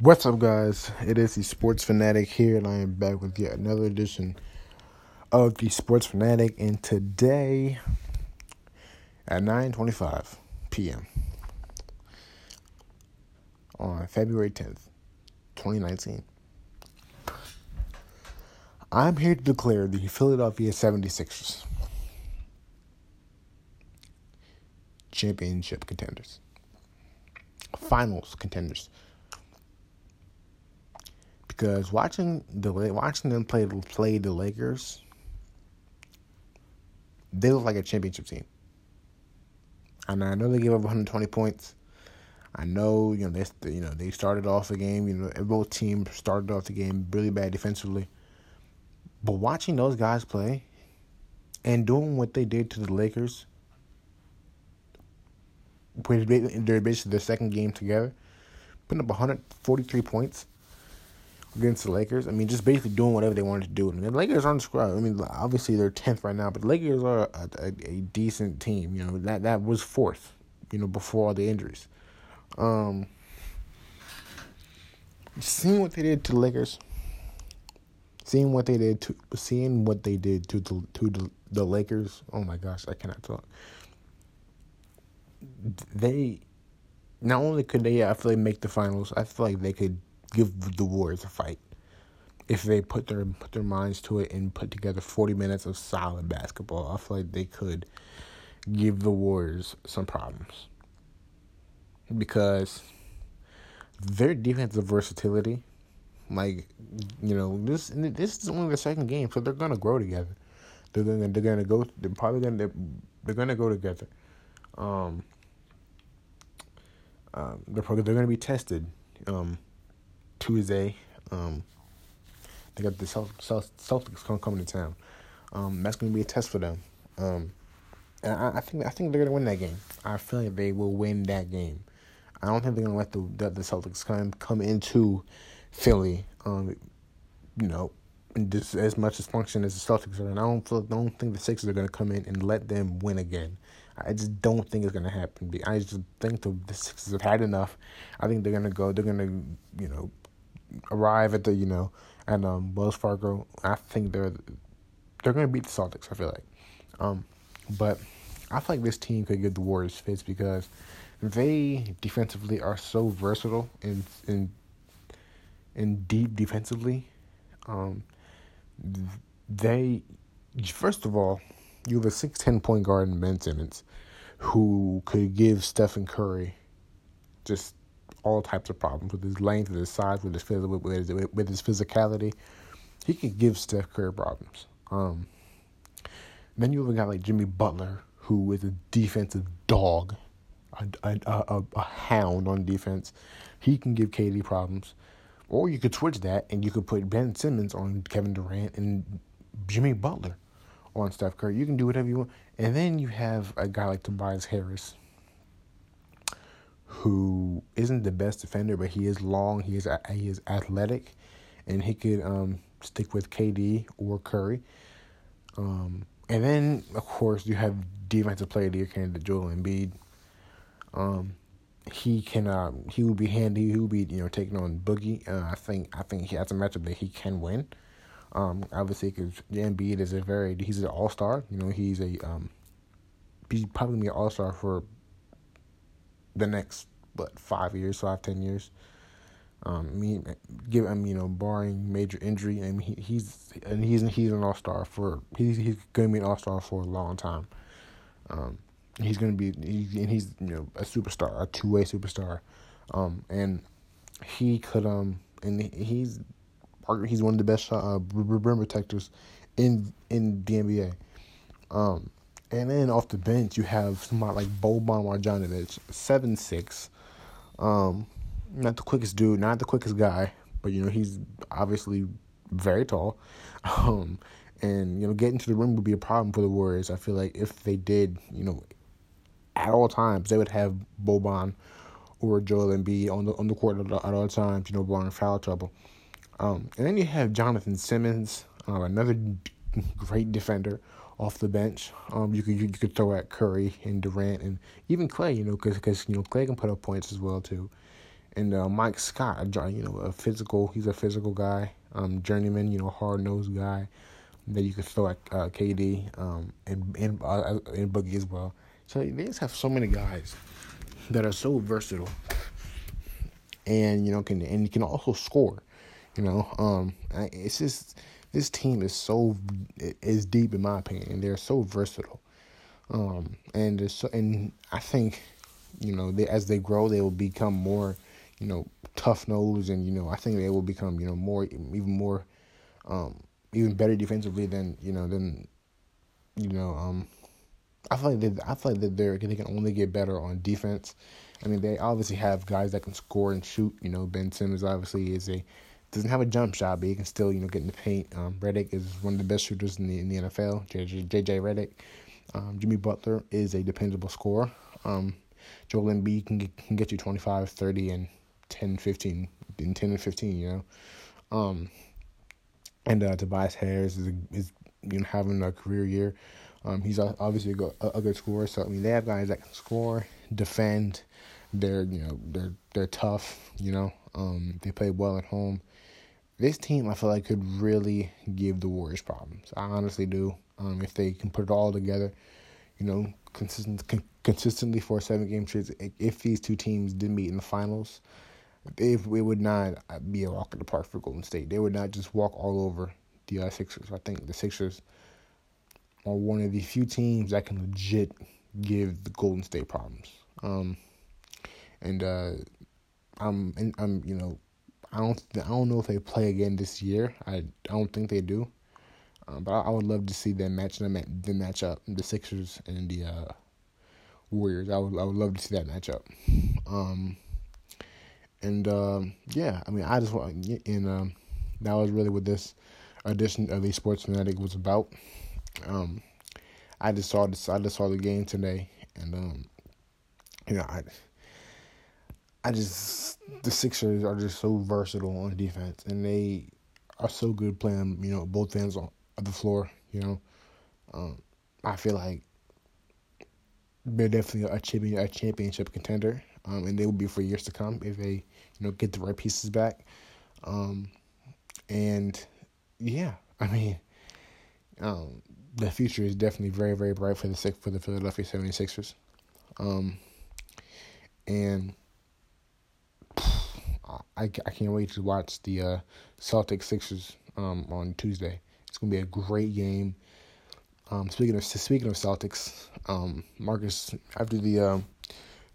What's up, guys? It is the Sports Fanatic here, and I am back with yet another edition of the Sports Fanatic. And today, at 9:25 p.m. on February 10th, 2019, I'm here to declare the Philadelphia 76ers championship contenders, finals contenders because watching the watching them play play the Lakers, they look like a championship team. And I know they gave up 120 points. I know you know they you know they started off the game. You know both teams started off the game really bad defensively. But watching those guys play, and doing what they did to the Lakers, they're basically their second game together, putting up 143 points against the Lakers. I mean, just basically doing whatever they wanted to do. Mean, the Lakers aren't scrub. I mean, obviously they're tenth right now, but the Lakers are a, a, a, decent team. You know that that was fourth. You know before all the injuries. Um, seeing what they did to the Lakers, seeing what they did to seeing what they did to the to the, the Lakers. Oh my gosh, I cannot talk. They not only could they, I feel like make the finals. I feel like they could give the Warriors a fight if they put their put their minds to it and put together 40 minutes of solid basketball. I feel like they could give the Warriors some problems because their defensive versatility, like you know, this this is only the second game, so they're gonna grow together. They're gonna they're gonna go. They're probably gonna they're, they're gonna go together. Um, um, they're probably they're gonna be tested. Um, Tuesday. Um, they got the Celtics coming to town. Um, that's going to be a test for them. Um, and I, I, think I think they're going to win that game. I feel like they will win that game. I don't think they're going to let the, the, Celtics come come into Philly. Um, you know, just as much as function as the Celtics are, and I don't feel, don't think the Sixers are going to come in and let them win again. I just don't think it's going to happen. I just think the, the Sixers have had enough. I think they're going to go. They're going to, you know, arrive at the you know at um, Wells Fargo. I think they're they're gonna beat the Celtics. I feel like, um, but I feel like this team could give the Warriors fits because they defensively are so versatile and and and deep defensively. Um, they first of all, you have a six ten point guard in Ben Simmons, who could give Stephen Curry just all types of problems with his length, with his size, with his with his, with his physicality. He could give Steph Curry problems. Um, then you have a guy like Jimmy Butler, who is a defensive dog, a, a, a, a hound on defense. He can give KD problems. Or you could switch that and you could put Ben Simmons on Kevin Durant and Jimmy Butler on Steph Curry. You can do whatever you want. And then you have a guy like Tobias Harris, who isn't the best defender, but he is long. He is he is athletic, and he could um, stick with KD or Curry. Um, and then of course you have defensive player of the year candidate Joel Embiid. Um, he can uh, he will be handy. He will be you know taking on Boogie. Uh, I think I think he has a matchup that he can win. Um, obviously, because Embiid is a very he's an all star. You know he's a um, he's probably an all star for the next what five years, five ten years. Um, mean, give him you know, barring major injury, and he, he's and he's he's an all star for he's he's going to be an all star for a long time. Um, he's going to be he, and he's you know a superstar, a two way superstar, um, and he could um and he's he's one of the best shot uh, rim protectors in in the NBA. Um, and then off the bench, you have somebody like Boban Marjanovic, seven six, um, not the quickest dude, not the quickest guy, but you know he's obviously very tall. Um, and you know getting to the rim would be a problem for the Warriors. I feel like if they did, you know, at all times they would have Boban or Joel Embiid on the on the court at, at all times. You know, blowing foul trouble. Um, and then you have Jonathan Simmons, uh, another great defender off the bench. Um, you could you, you could throw at Curry and Durant and even Clay, you know, because because you know Clay can put up points as well too. and uh, Mike Scott, you know, a physical. He's a physical guy, um, journeyman. You know, hard nosed guy that you could throw at uh, KD um, and and uh, and Boogie as well. So they just have so many guys that are so versatile, and you know can and you can also score. You know, um, it's just this team is so is deep in my opinion, and they're so versatile. Um, and so, and I think, you know, they, as they grow, they will become more, you know, tough nose, and you know, I think they will become, you know, more even more, um, even better defensively than you know than, you know, um, I feel like they, I feel like that they're they can only get better on defense. I mean, they obviously have guys that can score and shoot. You know, Ben Simmons obviously is a doesn't have a jump shot, but he can still you know get in the paint. Um, Redick is one of the best shooters in the in the NFL. JJ, JJ Redick. Um, Jimmy Butler is a dependable scorer. Um, Joel Embiid can get, can get you 25, 30, and 10, 15, in 10 and 15, you know. Um, and uh, Tobias Harris is, is you know, having a career year. Um, he's obviously a, good, a good scorer. So I mean, they have guys that can score, defend. They're you know they're they're tough. You know, um, they play well at home. This team, I feel like, could really give the Warriors problems. I honestly do. Um, if they can put it all together, you know, consistent con- consistently for seven game series. If these two teams did meet in the finals, if it would not be a walk in the park for Golden State. They would not just walk all over the uh, Sixers. I think the Sixers are one of the few teams that can legit give the Golden State problems. Um, and uh, I'm, I'm, you know, I don't, I don't know if they play again this year. I, I don't think they do. Um, but I, I, would love to see them match them, the matchup, the Sixers and the uh, Warriors. I would, I would love to see that matchup. Um, and um, yeah, I mean, I just want, and um, that was really what this edition of the Sports Fanatic was about. Um, I just saw this. I just saw the game today, and um, you know, I, I just the Sixers are just so versatile on defense, and they are so good playing. You know, both ends on the floor. You know, um, I feel like they're definitely a champion, a championship contender, um, and they will be for years to come if they, you know, get the right pieces back. Um, and yeah, I mean, um, the future is definitely very, very bright for the for the Philadelphia 76ers. Um, and I, I can't wait to watch the uh, Celtics Sixers um, on Tuesday. It's gonna be a great game. Um, speaking of speaking of Celtics, um, Marcus after the um,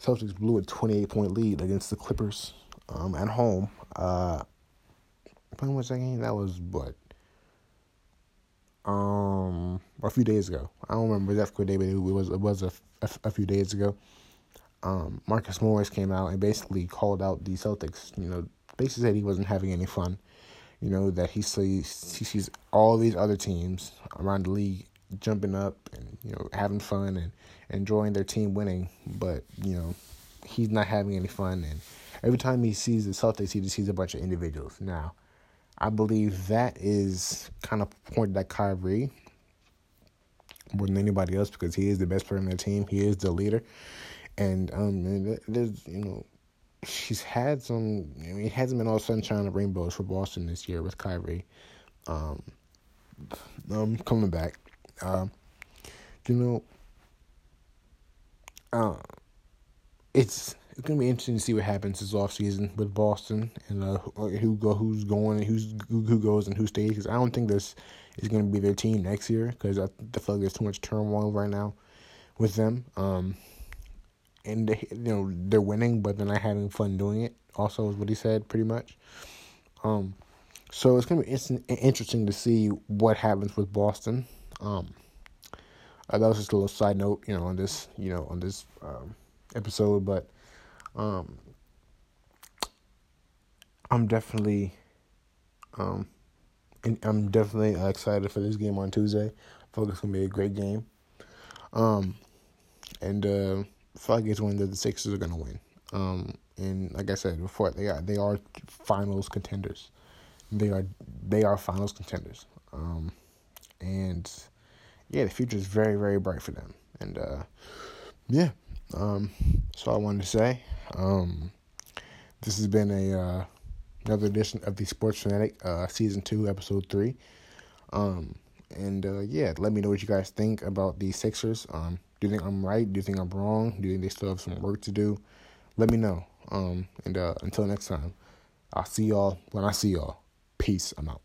Celtics blew a twenty eight point lead against the Clippers um, at home. Uh, when was that game? That was what um a few days ago. I don't remember exactly what day, but it was it was a, a, a few days ago. Um, Marcus Morris came out and basically called out the Celtics. You know, basically said he wasn't having any fun. You know that he sees he sees all these other teams around the league jumping up and you know having fun and enjoying their team winning, but you know he's not having any fun. And every time he sees the Celtics, he just sees a bunch of individuals. Now I believe that is kind of pointed at Kyrie more than anybody else because he is the best player on the team. He is the leader, and um, there's you know, he's had some. I mean, it hasn't been all sunshine and rainbows for Boston this year with Kyrie. Um, um coming back, um, you know, uh, it's it's gonna be interesting to see what happens this off season with Boston and uh, who go who's going who's who, goes and who stays. Because I don't think this is gonna be their team next year because I, I feel like there's too much turmoil right now with them. Um, and they, you know they're winning, but they're not having fun doing it. Also, is what he said pretty much. Um, so it's gonna be interesting to see what happens with Boston. Um, uh, that was just a little side note, you know, on this, you know, on this um, episode, but um, I'm definitely, um, I'm definitely excited for this game on Tuesday. I feel like it's gonna be a great game. Um, and uh, I feel like it's one that the Sixers are gonna win. Um, and like I said before, they are they are finals contenders. They are they are finals contenders. Um, and yeah, the future is very very bright for them. And uh, yeah, um, all I wanted to say. Um, this has been a uh, another edition of the Sports Fanatic, uh, season two, episode three. Um, and uh, yeah, let me know what you guys think about the Sixers. Um, do you think I'm right? Do you think I'm wrong? Do you think they still have some work to do? Let me know. Um, and uh, until next time, I'll see y'all when I see y'all. Peace. I'm out.